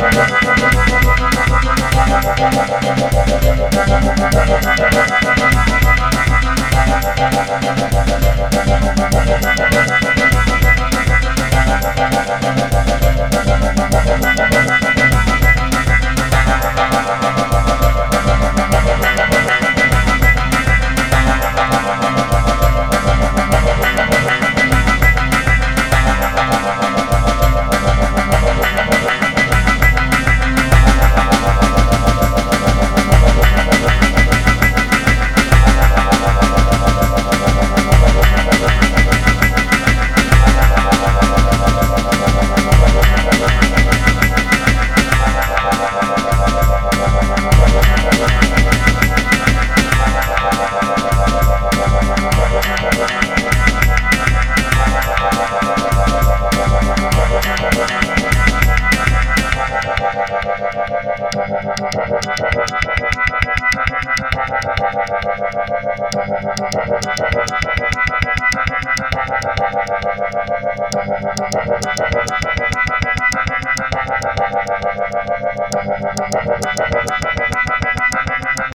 Bye.